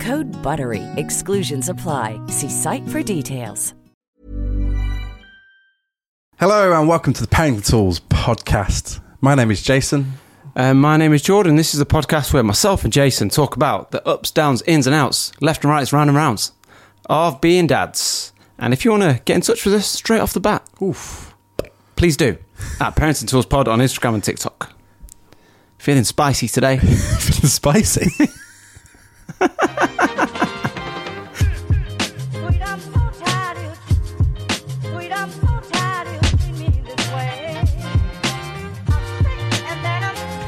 Code BUTTERY. Exclusions apply. See site for details. Hello and welcome to the Parenting Tools podcast. My name is Jason. Uh, my name is Jordan. This is the podcast where myself and Jason talk about the ups, downs, ins, and outs, left and rights, round and rounds of being dads. And if you want to get in touch with us straight off the bat, oof, please do at Parenting Tools Pod on Instagram and TikTok. Feeling spicy today? Feeling Spicy.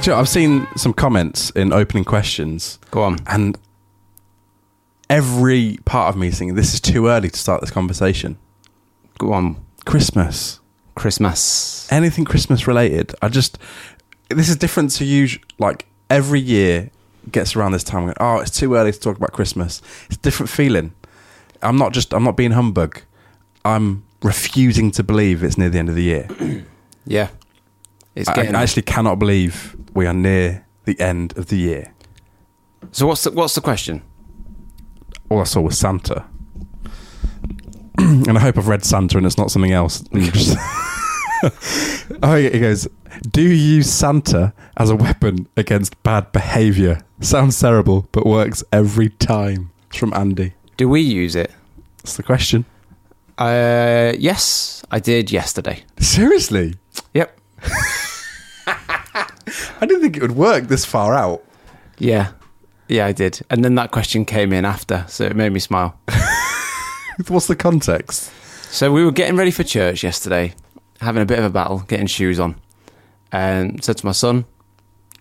you know, I've seen some comments in opening questions, Go on. and every part of me is thinking this is too early to start this conversation. Go on. Christmas, Christmas. anything Christmas related. I just this is different to usual. Like every year gets around this time, going, oh, it's too early to talk about Christmas. It's a different feeling. I'm not just. I'm not being humbug. I'm refusing to believe it's near the end of the year. Yeah. It's I. I actually cannot believe we are near the end of the year. so what's the, what's the question? All I saw was Santa. and I hope I've read Santa and it's not something else. And you just- oh, he goes, Do you use Santa as a weapon against bad behaviour? Sounds terrible, but works every time. It's from Andy. Do we use it? That's the question. Uh, yes, I did yesterday. Seriously? Yep. I didn't think it would work this far out. Yeah. Yeah, I did. And then that question came in after, so it made me smile. What's the context? So we were getting ready for church yesterday, having a bit of a battle, getting shoes on. And said to my son,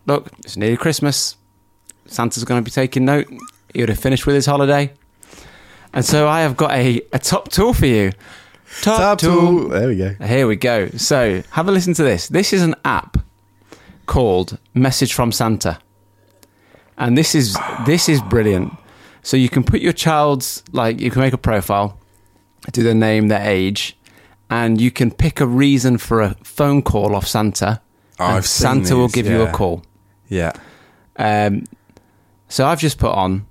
Look, it's nearly Christmas. Santa's going to be taking note. He would have finished with his holiday. And so I have got a, a top tool for you. Top, tool. There we go. Here we go. So have a listen to this. This is an app called Message from Santa. And this is this is brilliant. So you can put your child's like you can make a profile, do their name, their age, and you can pick a reason for a phone call off Santa. Oh, and I've Santa will give you a call. Yeah. Um, so I've just put on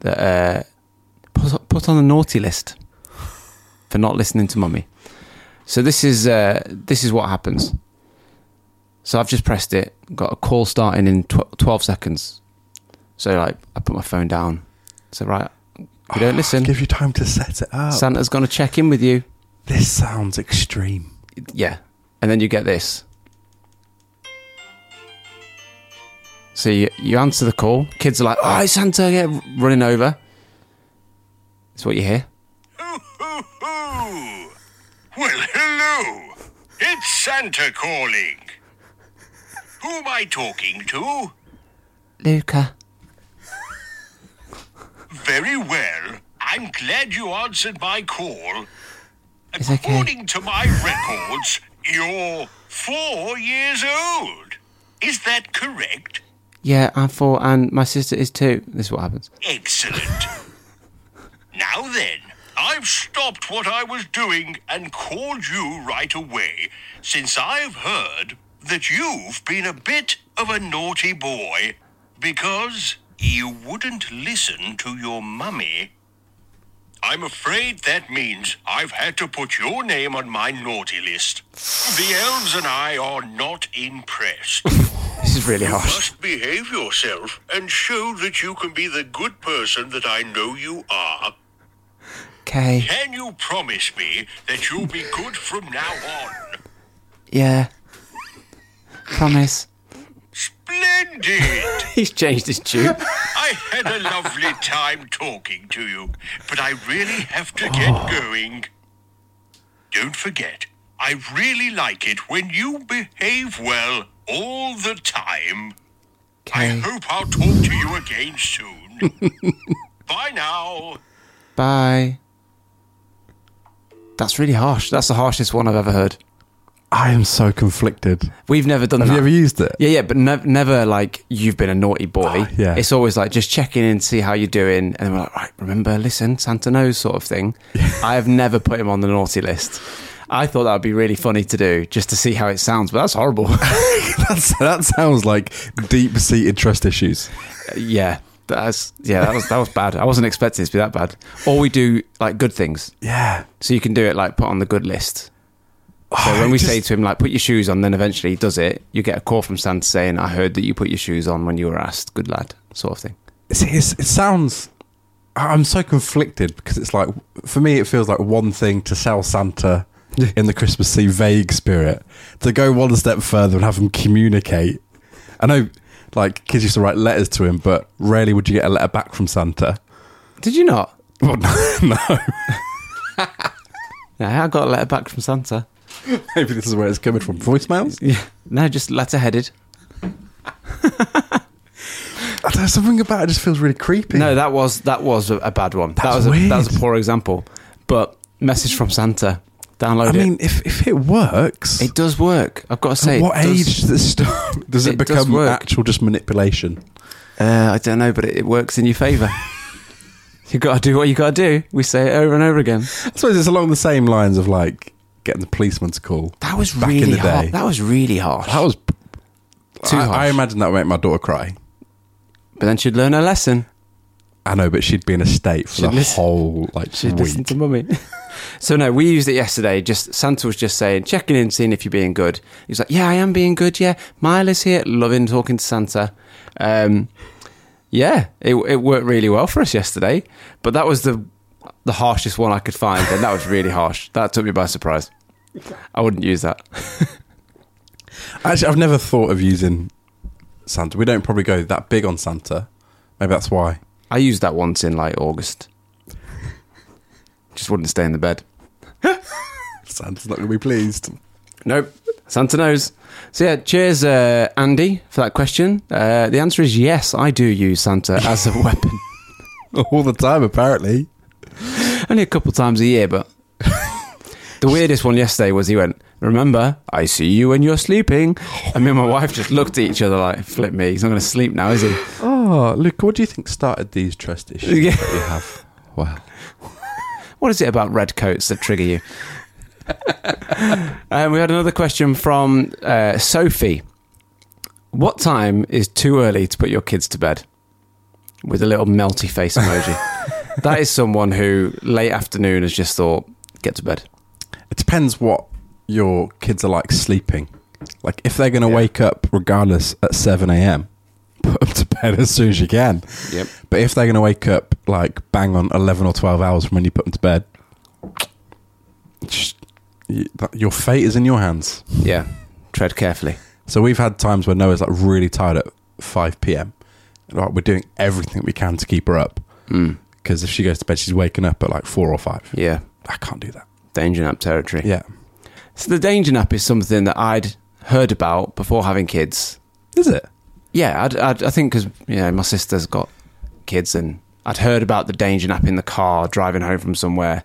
that uh, put, put on the naughty list for not listening to mummy. So this is uh, this is what happens. So I've just pressed it, got a call starting in tw- twelve seconds. So like I put my phone down. So right, if you don't ah, listen, Give you time to set it up. Santa's going to check in with you. this sounds extreme. Yeah, and then you get this. So you, you answer the call. Kids are like, "Oh, it's Santa!" Yeah, running over. That's what you hear. Well, hello. It's Santa calling. Who am I talking to? Luca. Very well. I'm glad you answered my call. It's okay. According to my records, you're four years old. Is that correct? Yeah, I'm four, and my sister is two. This is what happens. Excellent. now then, I've stopped what I was doing and called you right away, since I've heard that you've been a bit of a naughty boy because you wouldn't listen to your mummy. I'm afraid that means I've had to put your name on my naughty list. The elves and I are not impressed. This is really harsh. You must behave yourself and show that you can be the good person that I know you are. Okay. Can you promise me that you'll be good from now on? Yeah. Promise. Splendid! He's changed his tune. I had a lovely time talking to you, but I really have to get oh. going. Don't forget, I really like it when you behave well all the time. I hope I'll talk to you again soon. Bye now. Bye. That's really harsh. That's the harshest one I've ever heard. I am so conflicted. We've never done Have that. you ever used it? Yeah, yeah, but nev- never like you've been a naughty boy. Oh, yeah. It's always like just checking in, to see how you're doing, and then we're like, right, remember, listen, Santa knows, sort of thing. I have never put him on the naughty list. I thought that would be really funny to do, just to see how it sounds, but that's horrible. That's, that sounds like deep seated trust issues. Uh, yeah, that's yeah, that was that was bad. I wasn't expecting it to be that bad. Or we do like good things, Yeah. so you can do it like put on the good list. So Oh, when we just- say to him like put your shoes on, then eventually he does it. You get a call from Santa saying, "I heard that you put your shoes on when you were asked." Good lad, sort of thing. See, it's, it sounds. I'm so conflicted because it's like, for me, it feels like one thing to sell Santa in the Christmas Eve vague spirit, to go one step further and have him communicate. I know, like, kids used to write letters to him, but rarely would you get a letter back from Santa. Did you not? Well, no, no. Yeah, I got a letter back from Santa. Maybe this is where it's coming from. Voicemails? Yeah, no, just letter headed. I don't know, something about it just feels really creepy. No, that was that was a, a bad one. that That's was a, that was a poor example. But message from Santa. Download I it. mean, if, if it works, it does work. I've got to say. at what age does it stop? Does it, it become work. actual just manipulation? Uh, I don't know, but it, it works in your favour. you got to do what you got to do. We say it over and over again. I suppose it's along the same lines of like getting the policeman to call. That was Back in really the hard. day. That was really harsh. That was Too I, harsh. I imagine that would make my daughter cry. but then she'd learn her lesson. I know, but she'd be in a state for She'd the listen- whole like She'd week. listen to mummy. so no, we used it yesterday. Just Santa was just saying, checking in, seeing if you're being good. He's like, "Yeah, I am being good. Yeah, Miley's here, loving talking to Santa." Um, yeah, it it worked really well for us yesterday. But that was the the harshest one I could find, and that was really harsh. That took me by surprise. I wouldn't use that. Actually, I've never thought of using Santa. We don't probably go that big on Santa. Maybe that's why. I used that once in like August. Just wouldn't stay in the bed. Santa's not going to be pleased. Nope. Santa knows. So yeah, cheers, uh, Andy, for that question. Uh, the answer is yes. I do use Santa as a weapon. All the time, apparently. Only a couple times a year, but the weirdest one yesterday was he went, "Remember, I see you when you're sleeping." And me and my wife just looked at each other like, "Flip me, he's not going to sleep now, is he?" Oh, look, what do you think started these trust issues Yeah. that you have? Wow. What is it about red coats that trigger you? and we had another question from uh, Sophie. What time is too early to put your kids to bed? With a little melty face emoji. That is someone who late afternoon has just thought, get to bed. It depends what your kids are like sleeping. Like, if they're going to Yeah. wake up regardless at 7 a.m., put them to bed as soon as you can. Yep. But if they're going to wake up like bang on 11 or 12 hours from when you put them to bed, just, you, that, your fate is in your hands. Yeah. Tread carefully. So we've had times where Noah's like really tired at 5 p.m. Like we're doing everything we can to keep her up. Mm. Because if she goes to bed, she's waking up at like 4 or 5. Yeah. I can't do that. Danger nap territory. Yeah. So the danger nap is something that I'd heard about before having kids. Is it? Yeah, I'd, I'd, I think because you know my sister's got kids, and I'd heard about the danger nap in the car driving home from somewhere,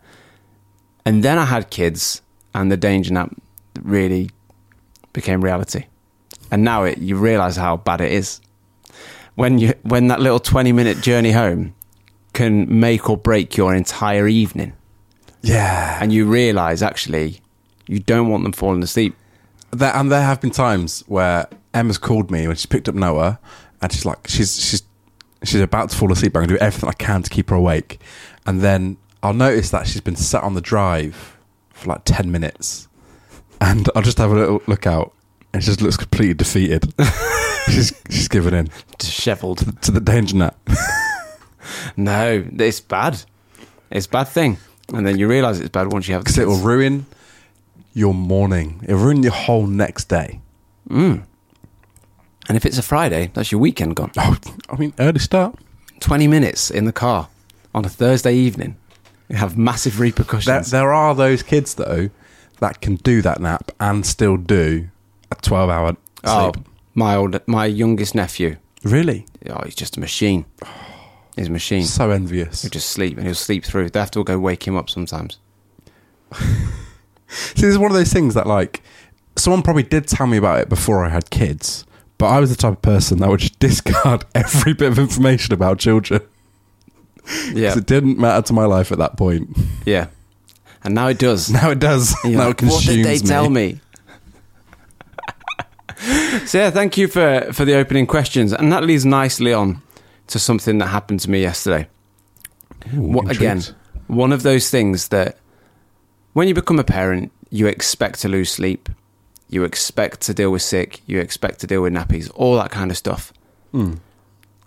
and then I had kids, and the danger nap really became reality. And now it, you realise how bad it is when you when that little twenty minute journey home can make or break your entire evening, Yeah. and you realise actually you don't want them falling asleep there, and there have been times where Emma's called me when she's picked up Noah, and she's like, she's she's she's about to fall asleep. I'm going to do everything I can to keep her awake, and then I'll notice that she's been sat on the drive for like ten minutes, and I'll just have a little look out, and she just looks completely defeated. she's she's given in Dishevelled. to the danger net. No, it's bad. It's a bad thing. And then you realise it's bad once you have the because it will ruin your morning. It'll ruin your whole next day. Mm. And if it's a Friday, that's your weekend gone. Oh, I mean, early start. 20 minutes in the car on a Thursday evening. You have massive repercussions. there are those kids though that can do that nap and still do a twelve-hour oh, sleep. my old, my youngest nephew. Really? Oh, he's just a machine. Oh. He's a machine. So envious. He'll just sleep and he'll sleep through. They have to go wake him up sometimes. See, this is one of those things that like someone probably did tell me about it before I had kids, but I was the type of person that would just discard every bit of information about children Yeah. it didn't matter to my life at that point. yeah. And now it does. Now it does. You're now like, it what did they tell me? so yeah, thank you for for the opening questions, and that leads nicely on to something that happened to me yesterday. Ooh, What, again, one of those things that when you become a parent, you expect to lose sleep, you expect to deal with sick, you expect to deal with nappies, all that kind of stuff. Hmm.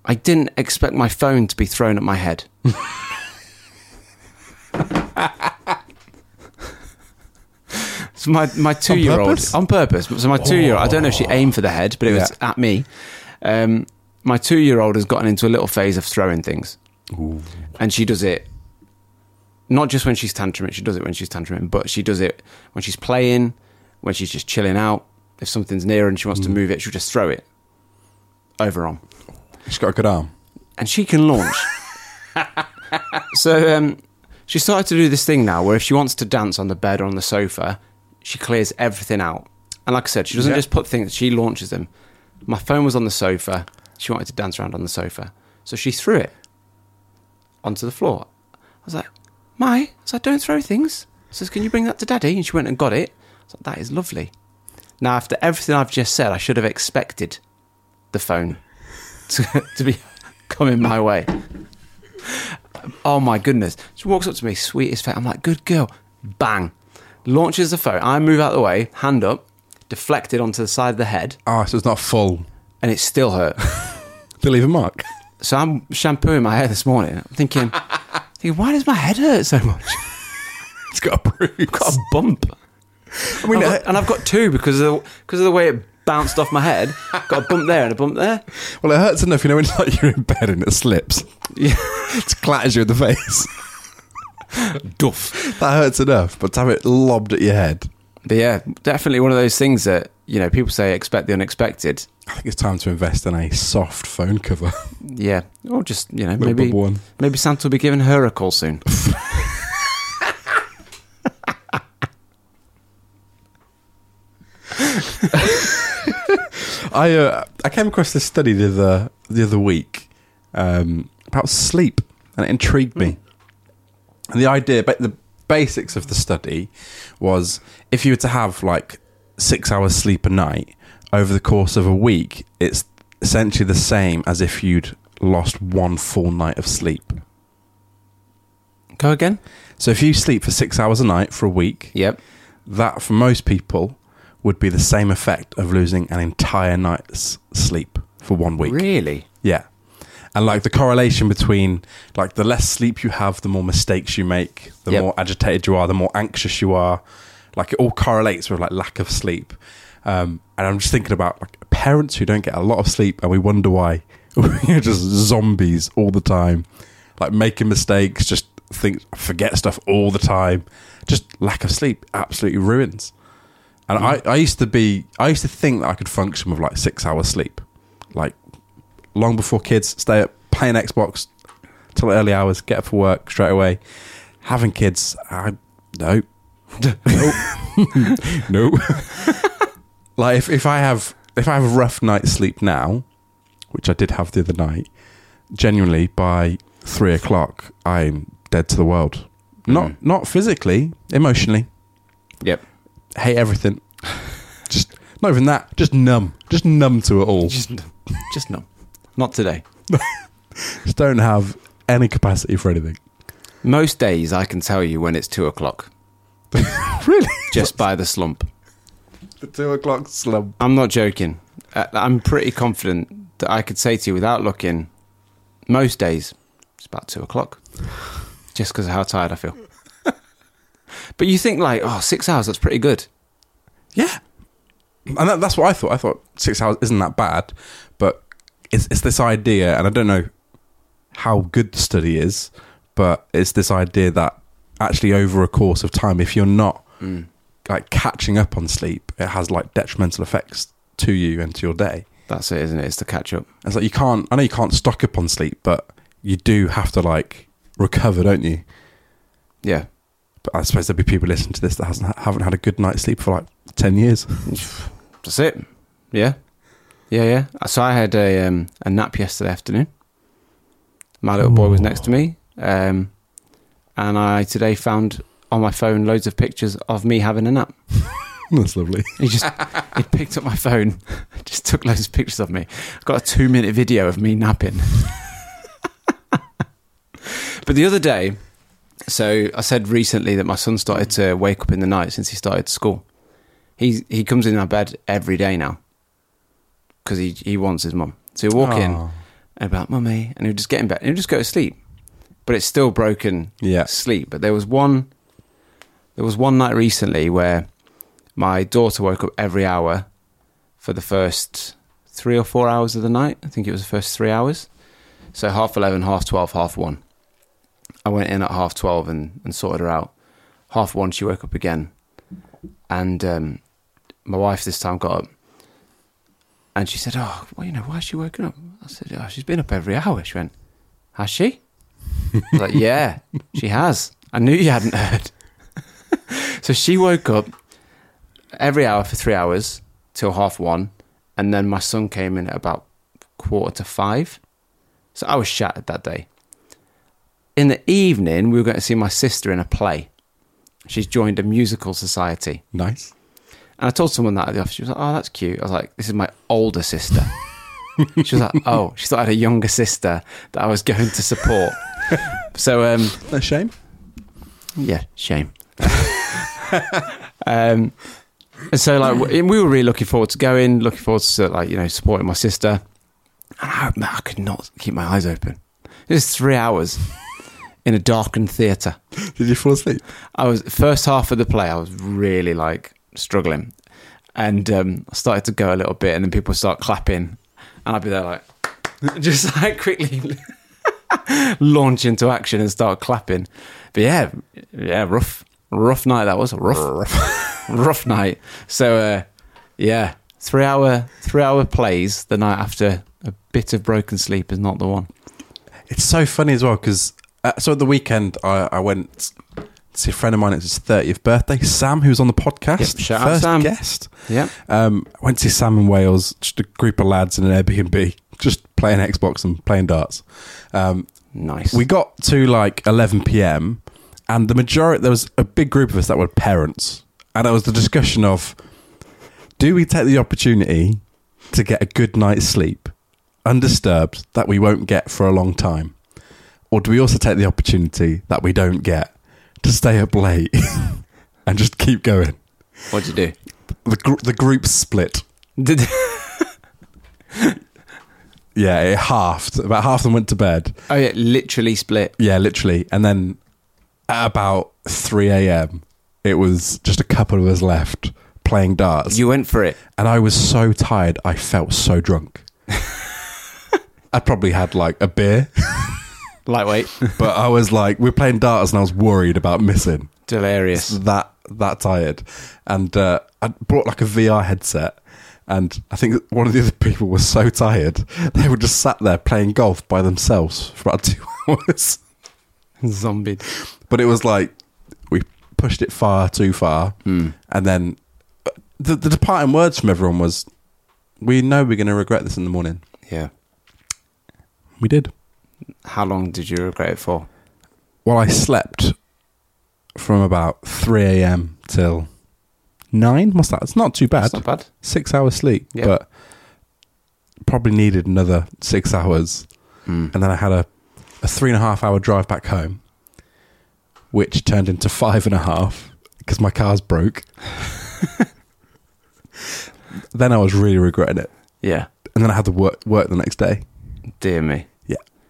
I didn't expect my phone to be thrown at my head. so my my two year old on purpose. So my two year old, I don't know if she aimed for the head, but it was at me. Um, my two year old has gotten into a little phase of throwing things, and she does it not just when she's tantruming. She does it when she's tantruming, but she does it when she's playing, when she's just chilling out. If something's near and she wants to move it, she'll just throw it over on She's got a good arm. and she can launch. so um, she started to do this thing now where if she wants to dance on the bed or on the sofa, she clears everything out. And like I said, she doesn't Yeah. just put things; she launches them. My phone was on the sofa. She wanted to dance around on the sofa, so she threw it onto the floor. I was like, "My," I was like, "Don't throw things." I says, "Can you bring that to Daddy?" And she went and got it. I was like, "That is lovely." Now, after everything I've just said, I should have expected the phone to, to be coming my way. Oh my goodness. She walks up to me, sweetest face. I'm like, good girl. Bang. Launches the phone. I move out of the way, hand up, deflected onto the side of the head, Oh, so it's not full. And it still hurt. They leave a mark. so I'm shampooing my hair this morning. I'm thinking, thinking why does my head hurt so much? It's got a bruise. got a bump. I mean, I've got- and I've got two because of the, because of the way it bounced off my head. Got a bump there and a bump there. well, it hurts enough, you know, when it's like you're in bed and it slips. Yeah. It clatters you in the face. Duff. That hurts enough, but to have it lobbed at your head, But yeah, definitely one of those things that, you know, people say expect the unexpected. I think it's time to invest in a soft phone cover. Yeah. Or just, you know, Little maybe one. maybe Santa will be giving her a call soon. I uh, I came across this study the other the other week um, about sleep, and it intrigued me. And the idea, but the basics of the study was if you were to have like six hours sleep a night over the course of a week, it's essentially the same as if you'd lost one full night of sleep. Go again? So if you sleep for six hours a night for a week, Yep. that for most people would be the same effect of losing an entire night's sleep for one week. Really? Yeah. And like the correlation between like the less sleep you have, the more mistakes you make, the Yep. more agitated you are, the more anxious you are. Like it all correlates with like lack of sleep. Um, and I'm just thinking about like parents who don't get a lot of sleep and we wonder why we're just zombies all the time, like making mistakes, just think forget stuff all the time. Just lack of sleep absolutely ruins. And I, I used to be, I used to think that I could function with like six hours sleep, like long before kids, stay up playing Xbox till early hours, get up for work straight away. Having kids, I no, no, no. like if, if I have if I have a rough night's sleep now, which I did have the other night, genuinely by three o'clock I'm dead to the world. Not mm. not physically, emotionally. Yep. Hate everything. Just Not even that. Just numb. Just numb to it all. Just, just no, not today. Just don't have any capacity for anything. Most days I can tell you when it's two o'clock really? just by the slump. The two o'clock slump. I'm not joking. Uh, I'm pretty confident that I could say to you without looking, most days it's about two o'clock, just because of how tired I feel. but you think like, oh, six hours, that's pretty good. Yeah. And that, that's what I thought. I thought six hours isn't that bad, it's, it's this idea, and I don't know how good the study is, but it's this idea that actually over a course of time, if you're not mm. like catching up on sleep, it has like detrimental effects to you and to your day. That's it, isn't it? It's the catch up. It's like you can't. I know you can't stock up on sleep, but you do have to like recover, don't you? Yeah. But I suppose there'll be people listening to this that hasn't haven't had a good night's sleep for like ten years. That's it. Yeah. Yeah, yeah. So I had a um, a nap yesterday afternoon. My little boy was next to me. Um, and I today found on my phone loads of pictures of me having a nap. That's lovely. He just he picked up my phone, just took loads of pictures of me. Got a two minute video of me napping. but the other day, so I said recently that my son started to wake up in the night since he started school. He he comes in our bed every day now because he he wants his mum. So he'll walk in Aw. and be like, "Mummy," and he'll just get in bed and he'll just go to sleep. But it's still broken Yeah. sleep. But there was one there was one night recently where my daughter woke up every hour for the first three or four hours of the night. I think it was the first three hours. So half eleven, half twelve, half one. I went in at half twelve and, and sorted her out. Half one, she woke up again, and um, my wife this time got up, and she said, "Oh, well, you know, why is she woken up?" I said, "Oh, she's been up every hour." She went, "Has she?" I was like, "Yeah, she has." I knew you hadn't heard. so she woke up every hour for three hours till half one, and then my son came in at about quarter to five. So I was shattered that day. In the evening, we were going to see my sister in a play. She's joined a musical society. Nice. And I told someone that at the office. She was like, "Oh, that's cute." I was like, "This is my older sister." she was like, "Oh," she thought I had a younger sister that I was going to support. so, um, No shame. yeah, shame. um, and so like we we were really looking forward to going, looking forward to like you know supporting my sister. And I, man, I could not keep my eyes open. It was three hours in a darkened theatre. Did you fall asleep? I was first half of the play. I was really like struggling, and um, I started to go a little bit, and then people start clapping, and I'd be there like just like quickly launch into action and start clapping. But yeah, yeah, rough, rough night that was rough, rough rough night. So uh, yeah, three hour, three hour plays the night after a bit of broken sleep is not the one. It's so funny as well because uh, so at the weekend I, I went see a friend of mine. It's his thirtieth birthday. Sam, who's on the podcast, Yep, shout out first Sam. guest. Yeah, Um, went to see Sam in Wales. Just a group of lads in an Airbnb, just playing Xbox and playing darts. Um, nice. we got to like 11 p.m. and the majority there was a big group of us that were parents, and it was the discussion of do we take the opportunity to get a good night's sleep, undisturbed, that we won't get for a long time, or do we also take the opportunity that we don't get to stay up late and just keep going? What'd you do? The gr- the group split. Did Yeah, it halved. About half of them went to bed. oh yeah, literally split. Yeah, literally. And then at about 3 a.m., it was just a couple of us left playing darts. You went for it. and I was so tired, I felt so drunk. I probably had like a beer, Lightweight. but I was like, we are playing darts and I was worried about missing. Delirious. That that tired. And uh, I brought like a VR headset. And I think one of the other people was so tired, they were just sat there playing golf by themselves for about two hours. Zombie. but it was like we pushed it far too far, Hmm. and then uh, the, the departing words from everyone was, "We know we're going to regret this in the morning." Yeah. We did. How long did you regret it for? Well, I slept from about three a.m. till nine. What's that? It's not too bad. That's not bad. Six hours sleep, Yeah. but probably needed another six hours. Mm. And then I had a, a three and a half hour drive back home, which turned into five and a half because my car's broke. then I was really regretting it. Yeah. And then I had to work work the next day. Dear me.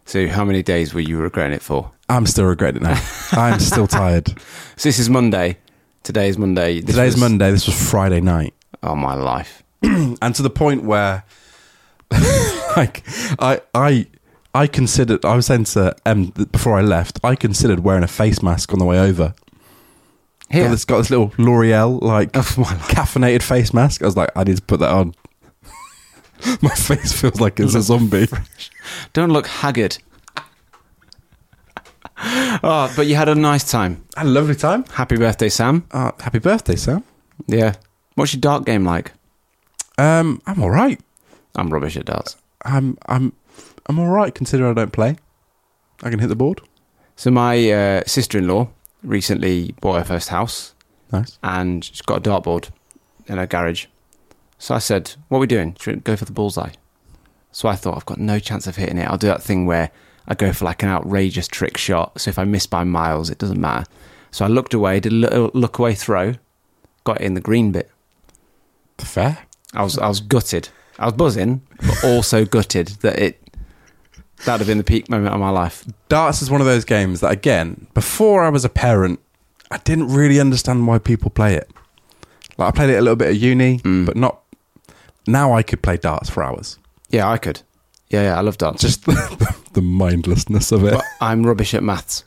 So how many days were you regretting it for? I'm still regretting it now. I'm still tired. So this is Monday. Today is Monday. This Today's was- Monday. This was Friday night. Oh my life. and to the point where like I I I considered I was saying to that before I left, I considered wearing a face mask on the way over. Here. Got this got this little L'Oreal like Oh, caffeinated face mask. I was like, I need to put that on. My face feels like it's a zombie. Don't look haggard. oh, but you had a nice time. Had a lovely time. Happy birthday, Sam. Uh, happy birthday, Sam. Yeah. What's your dart game like? Um, I'm all right. I'm rubbish at darts. I'm I'm I'm all right considering I don't play. I can hit the board. So my uh, sister-in-law recently bought her first house, Nice. and she's got a dartboard in her garage. So I said, "What are we doing? Should we go for the bullseye?" So I thought, I've got no chance of hitting it. I'll do that thing where I go for like an outrageous trick shot. So if I miss by miles, it doesn't matter. So I looked away, did a little look away throw, got it in the green bit. Fair. I was I was gutted. I was buzzing, but also gutted that it that'd have been the peak moment of my life. darts is one of those games that again before i was a parent i didn't really understand why people play it like i played it a little bit at uni Mm. but not now i could play darts for hours Yeah, I could. Yeah, yeah, I love darts. just the, the mindlessness of it but I'm rubbish at maths.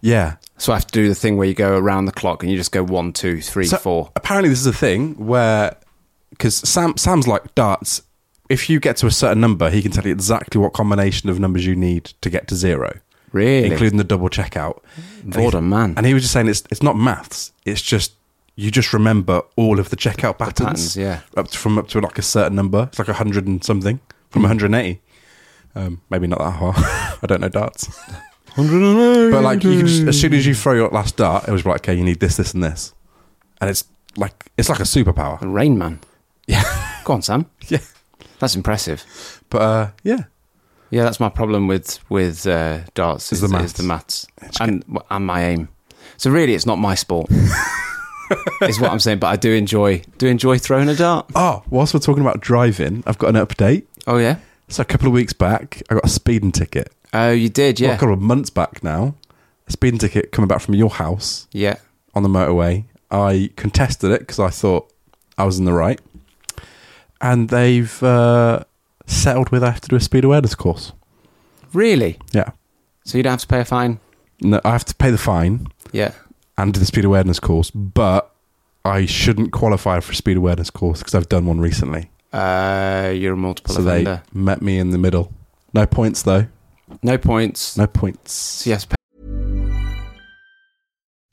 yeah So I have to do the thing where you go around the clock and you just go one, two, three, so four. apparently this is a thing where because sam sam's like darts if you get to a certain number he can tell you exactly what combination of numbers you need to get to zero Really? including the double checkout And he's- Vorderman. and he was just saying it's it's not maths it's just you just remember all of the checkout patterns, patterns, yeah. up to, from up to like a certain number. It's like hundred and something from 180. Um, maybe not that high. I don't know darts. But like, you can just, as soon as you throw your last dart, it was like, okay, you need this, this, and this, and it's like it's like a superpower. Rain Man. Yeah, Go on, Sam. yeah. That's impressive. But uh, yeah, Yeah, that's my problem with with uh, darts. Is Is, the is the maths and and my aim. So really, it's not my sport. Is what I'm saying. But I do enjoy do enjoy throwing a dart. Oh, whilst we're talking about driving, I've got an update. Oh yeah. So a couple of weeks back, I got a speeding ticket. Oh, you did. Well, Yeah. a couple of months back now, a speeding ticket coming back from your house yeah. on the motorway. I contested it because I thought I was in the right, and they've uh, settled with I have to do a speed awareness course. Really. Yeah, So you don't have to pay a fine. no, I have to pay the fine Yeah. And do the speed awareness course, but I shouldn't qualify for a speed awareness course because I've done one recently. Uh, you're a multiple so offender. they met me in the middle. No points though. No points. No points. So yes,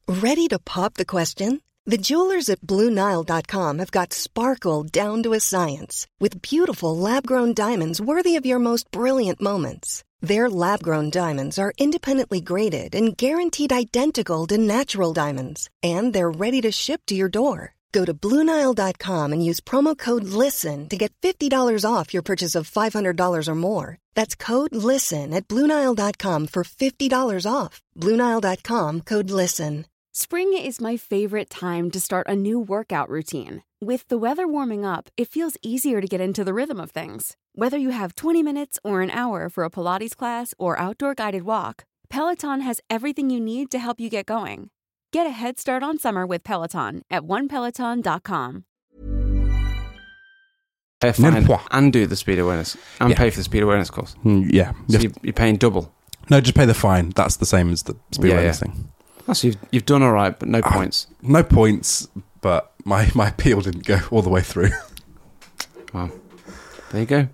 Ready to pop the question? The jewelers at BlueNile.com have got sparkle down to a science with beautiful lab grown diamonds worthy of your most brilliant moments. Their lab grown diamonds are independently graded and guaranteed identical to natural diamonds, and they're ready to ship to your door. Go to BlueNile.com and use promo code LISTEN to get $50 off your purchase of $500 or more. That's code LISTEN at BlueNile.com for $50 off. BlueNile.com code LISTEN. Spring is my favorite time to start a new workout routine. With the weather warming up, it feels easier to get into the rhythm of things. Whether you have 20 minutes or an hour for a Pilates class or outdoor guided walk, Peloton has everything you need to help you get going. Get a head start on summer with Peloton at onepeloton.com. pay a fine and do the speed awareness and Yeah. pay for the speed awareness course. Mm, yeah. So You have- you, you're paying double. no, just pay the fine. That's the same as the speed Yeah, awareness yeah. thing. Oh, so you've you've done all right, but no Ah. points. No points, but my, my appeal didn't go all the way through. Well, there you go,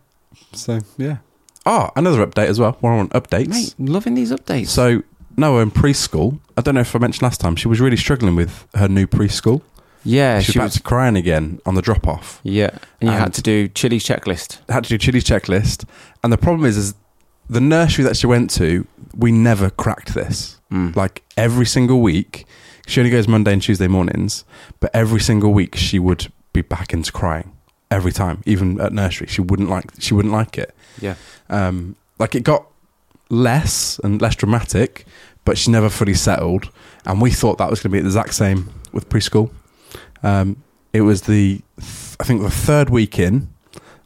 So yeah. Oh, another update as well. We're on updates. mate. Loving these updates. So Noah in preschool. I don't know if I mentioned last time. She was really struggling with her new preschool. yeah, she, she was was. to crying again on the drop off. Yeah, and you And- had to do Chili's checklist. Had to do Chili's checklist, and the problem is, is the nursery that she went to, we never cracked this. Mm. Like every single week, She only goes Monday and Tuesday mornings, but every single week she would be back into crying every time, even at nursery. She wouldn't like she wouldn't like it. Yeah. Um, like it got less and less dramatic, but she never fully settled. And we thought that was going to be the exact same with preschool. Um, it was the, th- I think the third week in,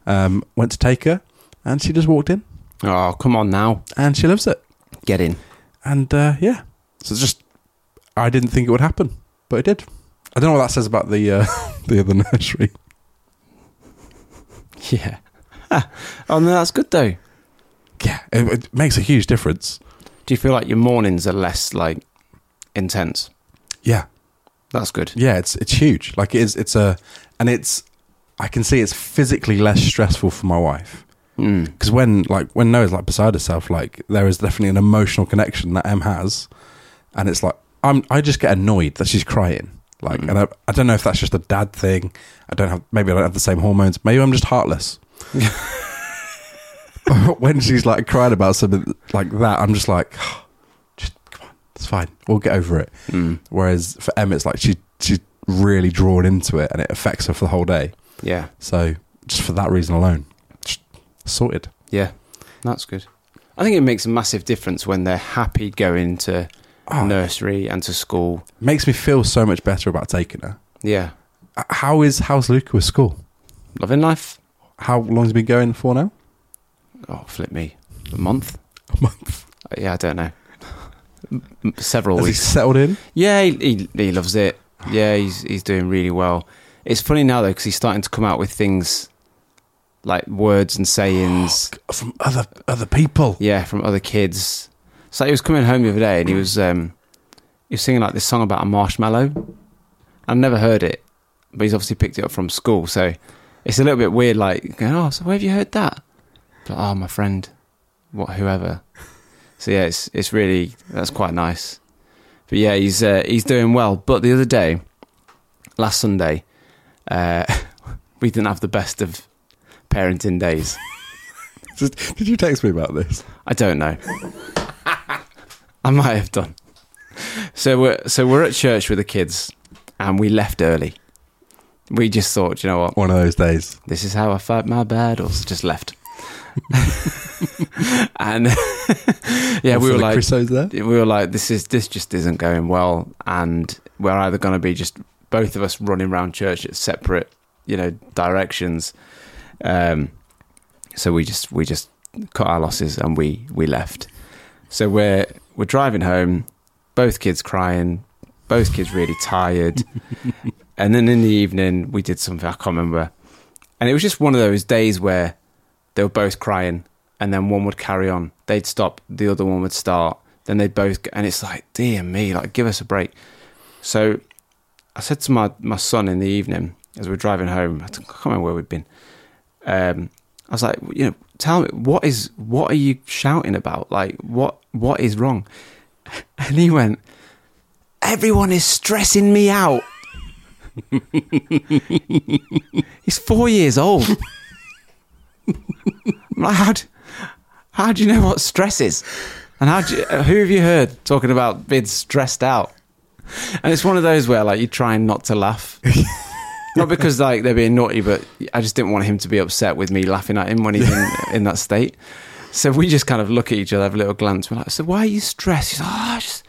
um, went to take her, and she just walked in, Oh, come on now. and she loves it. Get in. And uh, yeah, so it's just, I didn't think it would happen, but it did. I don't know what that says about the uh, the other nursery. Yeah. oh, no, that's good though. Yeah, it, it makes a huge difference. Do you feel like your mornings are less like intense? Yeah, That's good. yeah, it's it's huge. Like it is, it's a, and it's, I can see it's physically less stressful for my wife Mm. because when like when Noah's like beside herself, like there is definitely an emotional connection that Em has, and it's like I'm I just get annoyed that she's crying. Like, Mm. and I, I don't know if that's just a dad thing. I don't have maybe I don't have the same hormones. Maybe I'm just heartless. But when she's like crying about something like that, I'm just like, just come on, it's fine. We'll get over it. Mm. Whereas for Em, it's like she she's really drawn into it, and it affects her for the whole day. Yeah. So just for that reason alone, just sorted. Yeah. That's good. I think it makes a massive difference when they're happy going to Oh. nursery and to school. Makes me feel so much better about taking her. Yeah. How is how's Luca with school? Loving life. How long's he been going for now? Oh, flip me. A month? A month. Uh, Yeah, I don't know. Several Has weeks. settled in? Yeah, he, he, he loves it. Yeah, he's he's doing really well. It's funny now though because he's starting to come out with things like words and sayings. From other other people. yeah, from other kids. So he was coming home the other day and he was um, he was singing like this song about a marshmallow. I've never heard it, but he's obviously picked it up from school. So it's a little bit weird. Like, going, oh, so where have you heard that? But, oh, my friend, what, whoever. So yeah, it's it's really that's quite nice. But yeah, he's uh, he's doing well. But the other day, last Sunday, uh, we didn't have the best of parenting days. Did you text me about this? I don't know. I might have done. So we're so we're at church with the kids, and we left early. We just thought, you know what, One of those days. this is how I fight my battles. Just left, and yeah, we were like, we were like, this is this just isn't going well, and we're either going to be just both of us running around church at separate, you know, directions. Um, so we just we just cut our losses and we we left. So we're we're driving home, both kids crying, both kids really tired, and then in the evening we did something I can't remember, and it was just one of those days where they were both crying, and then one would carry on, they'd stop, the other one would start, then they'd both, and it's like, dear me, like give us a break. So I said to my my son in the evening as we are driving home, I can't remember where we'd been. Um, I was like, you know, tell me what is what are you shouting about? Like what what is wrong? And he went, everyone is stressing me out. He's four years old. Like, how do, how do you know what stress is? And how do you, uh, who have you heard talking about being stressed out? And it's one of those where like you're trying not to laugh. Not because like they're being naughty, but I just didn't want him to be upset with me laughing at him when he's in, in that state. So we just kind of look at each other, have a little glance. We're like, "So why are you stressed?" He's like, "Oh, just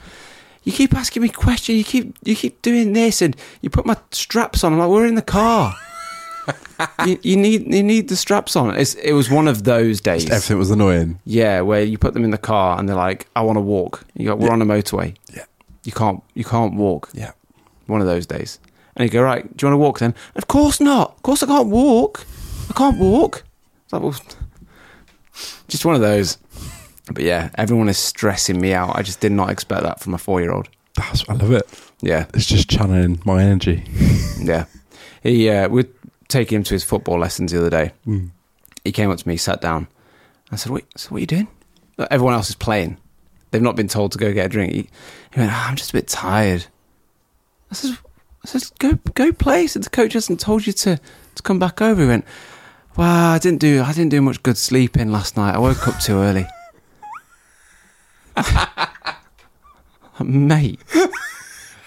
you keep asking me questions. You keep you keep doing this, and you put my straps on." I'm like, "We're in the car. you, you need you need the straps on." It's, it was one of those days. Everything was annoying. Yeah, where you put them in the car and they're like, "I want to walk." You go, "We're Yeah. on a motorway. Yeah. You can't you can't walk." Yeah. One of those days. And you go, "Right, do you want to walk then?" Of course not. Of course I can't walk. I can't walk. It's like, well, just one of those. But yeah, everyone is stressing me out. I just did not expect that from a four-year-old. That's, I love it. Yeah, It's just channeling my energy. yeah. He uh, we taking him to his football lessons the other day. He came up to me, sat down. I said, "Wait, so what are you doing?" Everyone else is playing. They've not been told to go get a drink. He, he went, "Ah, "I'm just a bit tired." I said, "I said, go go play." Said, "The coach hasn't told you to to come back over." He went, "Well, I didn't do I didn't do much good sleeping last night. I woke up too early." Mate,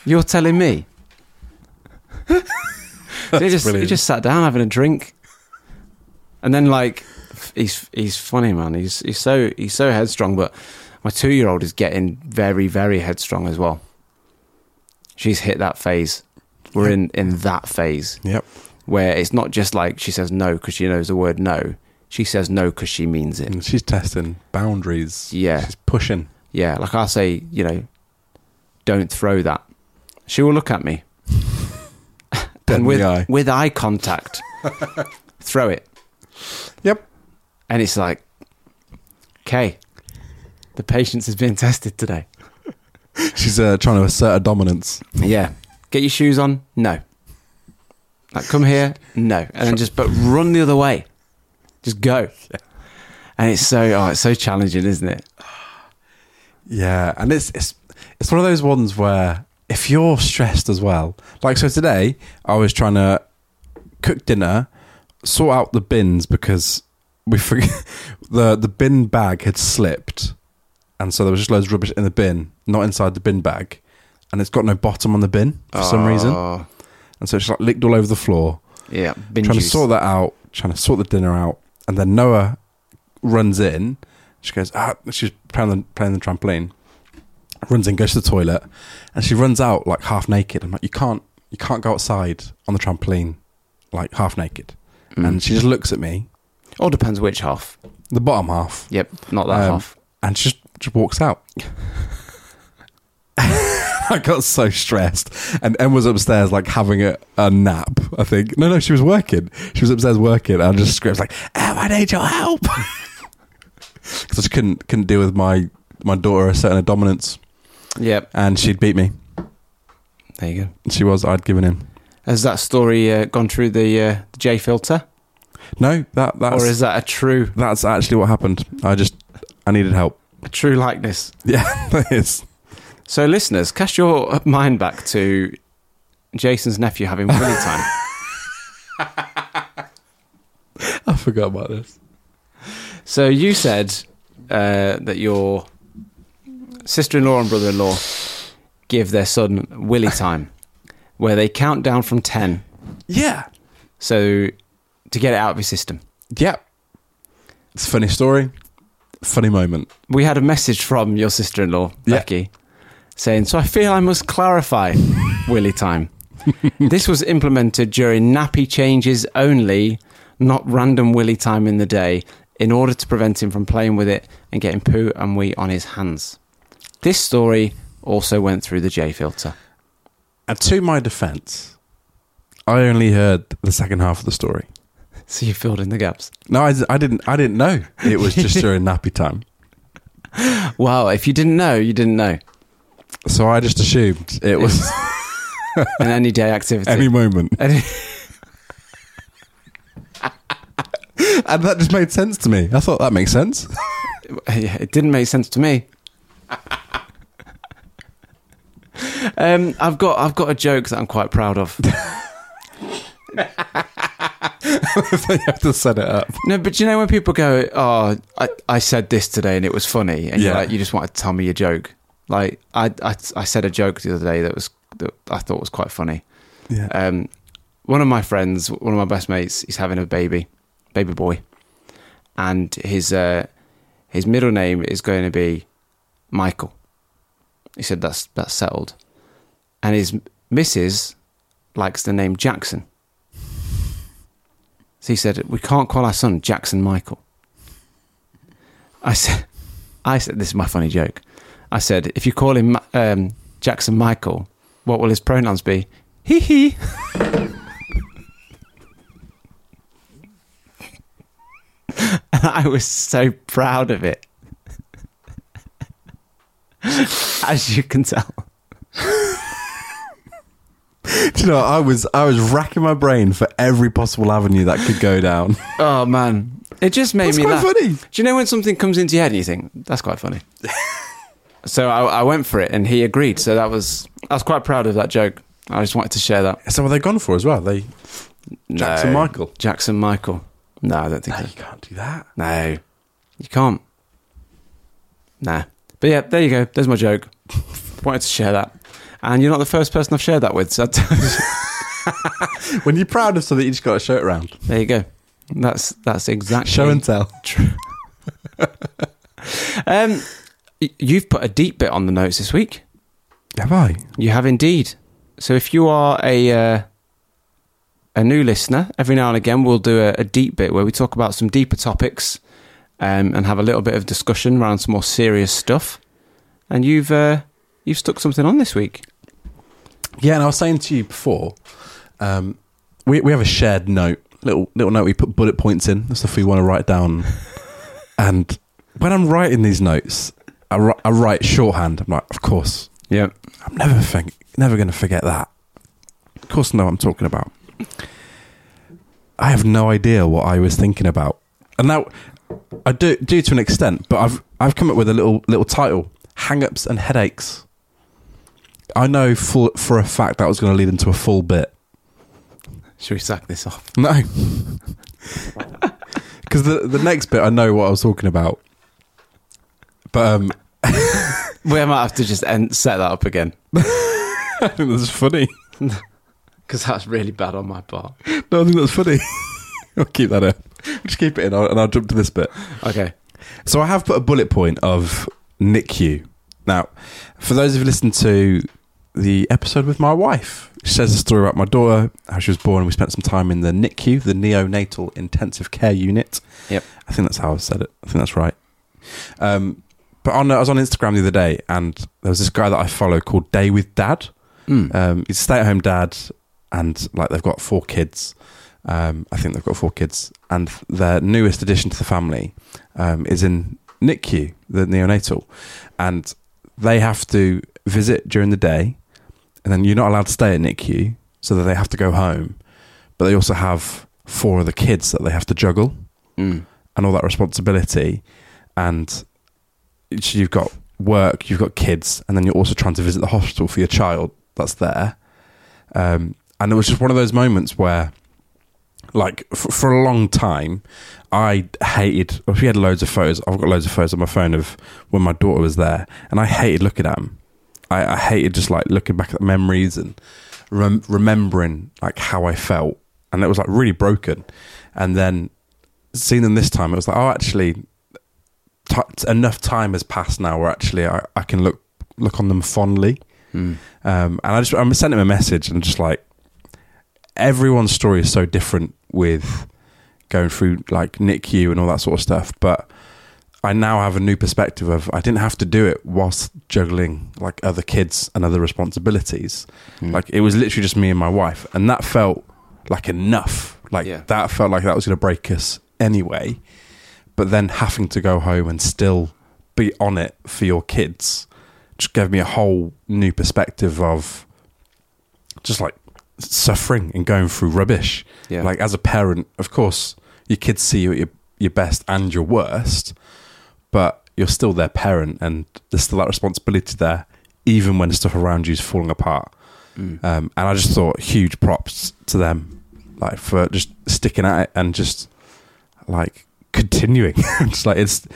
You're telling me? So he just he just sat down having a drink, and then like he's he's funny man. He's he's so he's so headstrong. But my two year old is getting very very headstrong as well. She's hit that phase. We're in in that phase Yep. where it's not just like she says no because she knows the word no. She says no because she means it. And she's testing boundaries. Yeah. She's pushing. Yeah, like I'll say, you know, don't throw that. She will look at me. And with eye. with eye contact, throw it. Yep. And it's like, okay, the patience is being tested today. She's uh, trying to assert her dominance. Yeah. Get your shoes on? No. Like, come here? No. And then just, but run the other way. Just go. And it's so, oh, it's so challenging, isn't it? Yeah, and it's it's it's one of those ones where if you're stressed as well, like so today, I was trying to cook dinner, sort out the bins because we forget the the bin bag had slipped, and so there was just loads of rubbish in the bin, not inside the bin bag, and it's got no bottom on the bin for some reason, Oh, and so it's like licked all over the floor. Yeah. Bin trying juice. to sort that out, trying to sort the dinner out, and then Noah runs in. She goes, ah, she's playing the, playing the trampoline. Runs in, goes to the toilet, and she runs out like half naked. I'm like, you can't, you can't go outside on the trampoline like half naked. Mm. And she just looks at me, All depends which half. the bottom half, Yep, not that um, half. and she just, just walks out. I got so stressed, and Em was upstairs like having a, a nap. I think no, no, she was working. She was upstairs working. And I just screamed like, "Em, I need your help," because I just couldn't couldn't deal with my my daughter asserting her dominance, Yep. and she'd beat me. There you go. She was. I'd given in. Has that story uh, gone through the, uh, the J filter? No, that that's or is that a true that's actually what happened. I just I needed help. a true likeness? Yeah, that is. So, listeners, cast your mind back to Jason's nephew having willy time. I forgot about this. so, you said uh, that your sister-in-law and brother-in-law give their son willy time, where they count down from ten. Yeah. So, to get it out of his system. Yeah. It's a funny story. Funny moment. We had a message from your sister-in-law, Yeah. Becky, saying, "So I feel I must clarify willy time. this was implemented during nappy changes only, not random willy time in the day, in order to prevent him from playing with it and getting poo and wee on his hands. This story also went through the J filter. And to my defense, I only heard the second half of the story. So you filled in the gaps. No, I, I didn't. I didn't know it was just during nappy time. Wow, if you didn't know, you didn't know. So I just assumed it was An any day activity. any moment, Any- and that just made sense to me. I thought that makes sense. Yeah, it didn't make sense to me. um, I've got I've got a joke that I'm quite proud of. you have to set it up. No, but you know when people go, "Oh, I, I said this today and it was funny," and you're Yeah. like, you just want to tell me a joke. Like I, I I said a joke the other day that was that I thought was quite funny. Yeah. Um, one of my friends, one of my best mates, he's having a baby, baby boy, and his uh, his middle name is going to be Michael. He said that's that's settled, and his missus likes the name Jackson. So he said, "We can't call our son Jackson Michael." I said, "I said this is my funny joke." I said, "If you call him um, Jackson Michael, what will his pronouns be?" Hee hee. and I was so proud of it, as you can tell. Do you know? I was I was racking my brain for every possible avenue that could go down. Oh man, it just made That's me quite laugh. funny. Do you know when something comes into your head and you think that's quite funny? So I, I went for it, and he agreed. So that was I was quite proud of that joke. I just wanted to share that. So what they gone for as well? They Jackson No. Michael. Jackson Michael. No, I don't think No, so. you can't do that. No, you can't. Nah. But yeah, there you go. There's my joke. Wanted to share that. And you're not the first person I've shared that with. So When you're proud of something, you just got to show it around. there you go. That's that's exactly Show and tell. True. Um, you've put a deep bit on the notes this week. Have I? You have indeed. So if you are a uh, a new listener, every now and again we'll do a, a deep bit where we talk about some deeper topics um, and have a little bit of discussion around some more serious stuff. And you've uh, you've stuck something on this week. Yeah, and I was saying to you before, um, we we have a shared note, little little note. We put bullet points in, the stuff we want to write down. and when I'm writing these notes, I, I write shorthand. I'm like, of course, Yeah. I'm never think, never going to forget that. Of course, I know what I'm talking about. I have no idea what I was thinking about, and now I do do to an extent. But I've I've come up with a little little title: hang-ups and headaches. I know for for a fact that was going to lead into a full bit. Should we sack this off? No, because the the next bit I know what I was talking about. But um, We might have to just end, set that up again I think that's funny. because that's really bad on my part. No, I think that's funny. I'll keep that in. Just keep it in, I'll- and I'll jump to this bit. Okay. So I have put a bullet point of NICU. Now, for those of you listened to the episode with my wife, she says a story about my daughter, how she was born. And we spent some time in the NICU, the neonatal intensive care unit. Yep. I think that's how I've said it. I think that's right. Um, but on, I was on Instagram the other day, and there was this guy that I follow called Day with Dad. Mm. Um, he's a stay-at-home dad, and like they've got four kids. Um, I think they've got four kids, and their newest addition to the family um, is in NICU, the neonatal, and they have to visit during the day, and then you're not allowed to stay at NICU, so that they have to go home. But they also have four other kids that they have to juggle, Mm. and all that responsibility, and so you've got work, you've got kids, and then you're also trying to visit the hospital for your child that's there. Um, and it was just one of those moments where, like, for, for a long time, I hated. We had loads of photos. I've got loads of photos on my phone of when my daughter was there, and I hated looking at them. I, I hated just like looking back at memories and rem- remembering like how I felt, and it was like really broken. And then seeing them this time, it was like, oh, actually, t- enough time has passed now where actually I, I can look look on them fondly. Mm. Um, and I just I sent him a message and just like everyone's story is so different with going through like NICU and all that sort of stuff. But I now have a new perspective of I didn't have to do it whilst juggling like other kids and other responsibilities. Mm. Like it was literally just me and my wife, and that felt like enough. Like Yeah. that felt like that was going to break us anyway. But then having to go home and still be on it for your kids just gave me a whole new perspective of just like suffering and going through rubbish. Yeah. Like as a parent, of course, your kids see you at your, your best and your worst, but you're still their parent and there's still that responsibility there, even when stuff around you is falling apart. Mm. Um, and I just thought huge props to them, like for just sticking at it and just like continuing. just like it's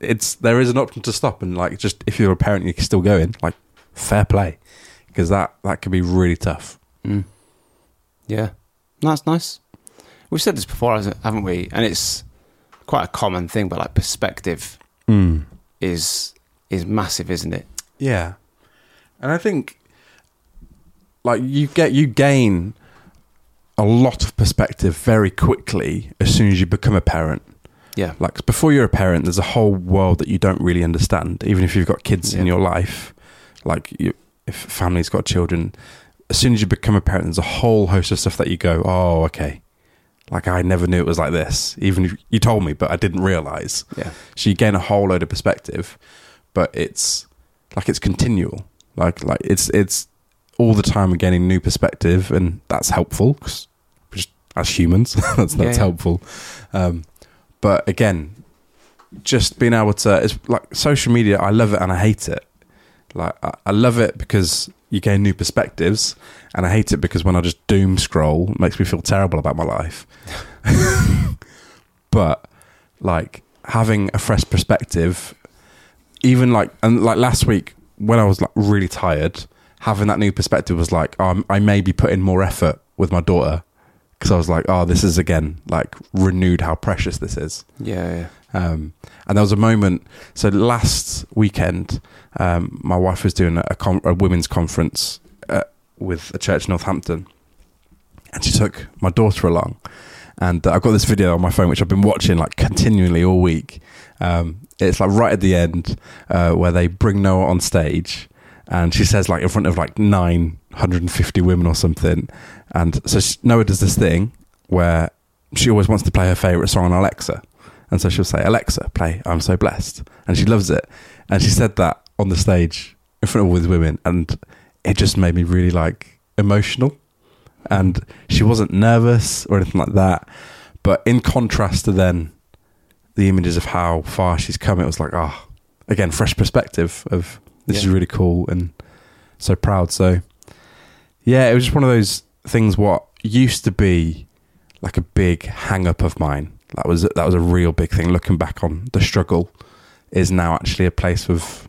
it's there is an option to stop and like just if you're a parent you can still go in like fair play because that that can be really tough. Mm. Yeah, that's nice. We've said this before, haven't we? And it's quite a common thing, but like perspective Mm. is is massive, isn't it? Yeah, and I think like you get you gain a lot of perspective very quickly as soon as you become a parent. Yeah, Like before you're a parent, there's a whole world that you don't really understand, even if you've got kids in your life. Like you, if family's got children, as soon as you become a parent, there's a whole host of stuff that you go, oh, okay. Like I never knew it was like this. Even if you told me, but I didn't realize. yeah, So you gain a whole load of perspective, but it's like it's continual. Like like it's it's all the time we're gaining new perspective, and that's helpful 'cause just as humans, that's Yeah, that's yeah. helpful. Um, but again, just being able to it's like social media. I love it and I hate it. Like I, I love it because you gain new perspectives, and I hate it because when I just doom scroll, it makes me feel terrible about my life. but like having a fresh perspective even like and like last week when i was like really tired having that new perspective was like, oh, I may be putting more effort with my daughter because I was like, oh, this is again like renewed how precious this is. Yeah, yeah. Um, and there was a moment. So last weekend, um, my wife was doing a, con- a women's conference uh, with a church in Northampton, and she took my daughter along. And uh, I've got this video on my phone, which I've been watching like continually all week. Um, it's like right at the end uh, where they bring Noah on stage, and she says like in front of like nine hundred and fifty women or something. And so she, Noah does this thing where she always wants to play her favorite song on Alexa. And so she'll say, Alexa, play I'm So Blessed. And she loves it. And she said that on the stage in front of all these women. And it just made me really like emotional. And she wasn't nervous or anything like that. But in contrast to then the images of how far she's come, it was like, oh, again, fresh perspective of this is really cool and so proud. So, yeah, it was just one of those things what used to be like a big hang up of mine. That was that was a real big thing. Looking back on the struggle, is now actually a place of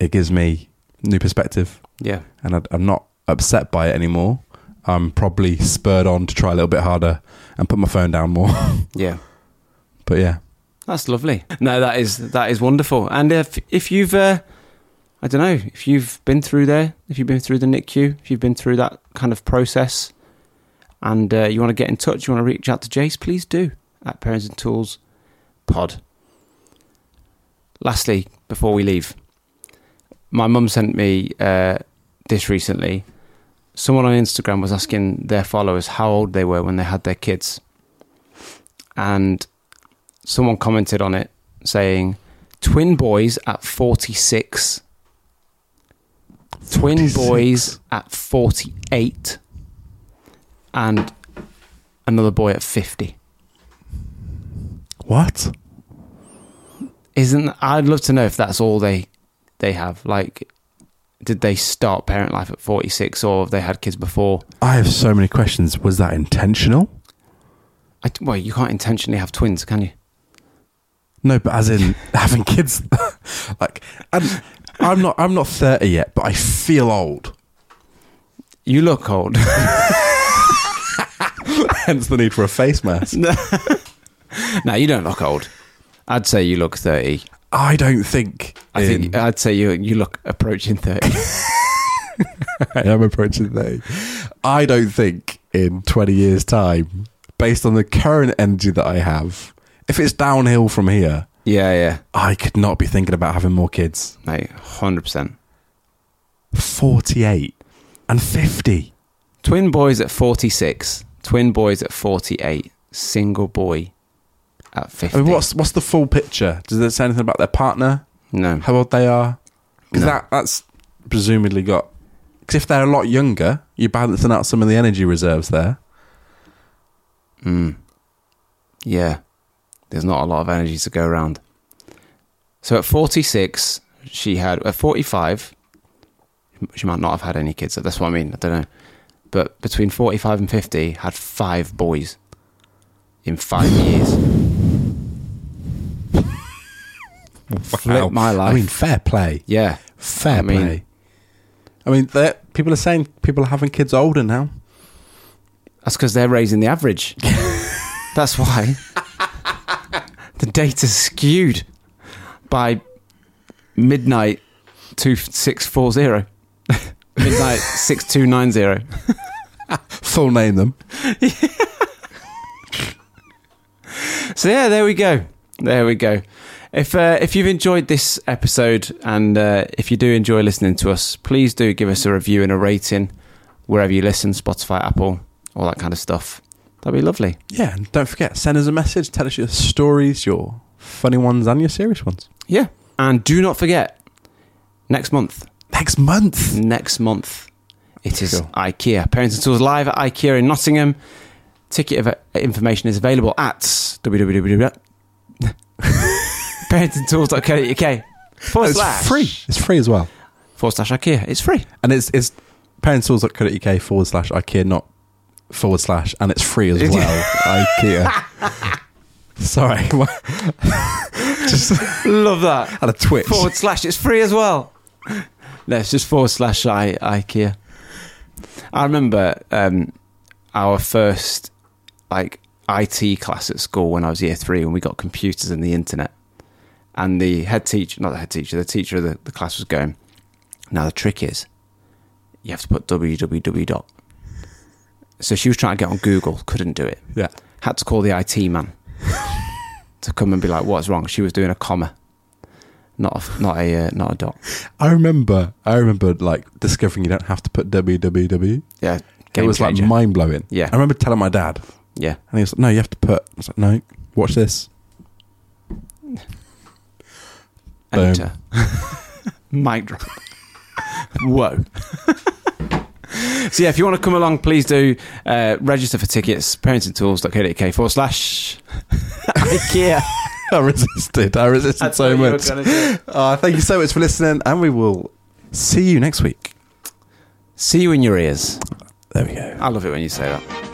it gives me new perspective, Yeah. and I, I'm not upset by it anymore. I'm probably spurred on to try a little bit harder and put my phone down more. Yeah. but yeah, That's lovely. No, that is that is wonderful. And if if you've, uh, I don't know, if you've been through there, if you've been through the NICU, if you've been through that kind of process, and uh, you want to get in touch, you want to reach out to Jace, please do at Parenting Tools Pod. Lastly, before we leave, my mum sent me uh, this recently. Someone on Instagram was asking their followers how old they were when they had their kids, and someone commented on it saying twin boys at 46 twin boys at 48 and another boy at 50 what? isn't i'd love to know if that's all they they have like did they start parent life at 46 or have they had kids before I have so many questions. Was that intentional? I, well you can't intentionally have twins can you No, but as in having kids, like, and I'm not, I'm not thirty yet, but I feel old. you look old Hence the need for a face mask. no you don't look old i'd say you look 30 I don't think. I in- think I'd say you you look approaching thirty. I am approaching thirty. I don't think in twenty years' time, based on the current energy that I have, if it's downhill from here, yeah, yeah, I could not be thinking about having more kids. mate, hundred percent. Forty-eight and fifty. Twin boys at forty six. Twin boys at forty eight. Single boy at fifty. I mean, what's what's the full picture? Does it say anything about their partner? no? how old they are because No. that that's presumably got because if they're a lot younger you're balancing out some of the energy reserves there Mm. Yeah, there's not a lot of energy to go around. So at forty six, she had at forty five. She might not have had any kids. That's what I mean. I don't know. But between forty five and fifty, had five boys in five years. Flip my life. i mean fair play Yeah, fair I mean- play i mean people are saying people are having kids older now That's because they're raising the average. That's why. The data's skewed by midnight 2640. midnight 6290. full name them So yeah, there we go. There we go. If uh, if you've enjoyed this episode and uh, if you do enjoy listening to us, please do give us a review and a rating wherever you listen, Spotify, Apple, all that kind of stuff. That'd be lovely. yeah and don't forget send us a message tell us your stories your funny ones and your serious ones Yeah. And do not forget, next month, next month next month, it is Cool. IKEA. Parenting Tools live at IKEA in Nottingham. Ticket av- uh, information is available at www.parentsandtools.co.uk forward it's slash free it's free as well forward slash IKEA. It's free. and it's it's parentsTools.co.uk forward slash ikea not forward slash and it's free as well ikea sorry just Love that. had a twitch Forward slash. It's free as well. Let's just forward slash I, IKEA. I remember um, our first like IT class at school when I was year three, when we got computers and the internet. And the head teacher, not the head teacher, the teacher of the, the class was going, Now the trick is, you have to put www. dot. So she was trying to get on Google, couldn't do it. Yeah. Had to call the IT man to come and be like, "What's wrong?" She was doing a comma, not a, not a uh, not a dot. I remember. I remember like discovering you don't have to put www. Yeah, It was changer. like mind blowing. Yeah. I remember telling my dad, yeah. and he was like, "No, you have to put." I was like, "No, watch this." Boom. Enter. Mic drop. Whoa. so yeah, if you want to come along, please do uh, register for tickets. Parentingtools.co.uk forward slash IKEA. I resisted. I resisted so much. Uh, thank you so much for listening, and we will see you next week. See you in your ears. There we go. I love it when you say that.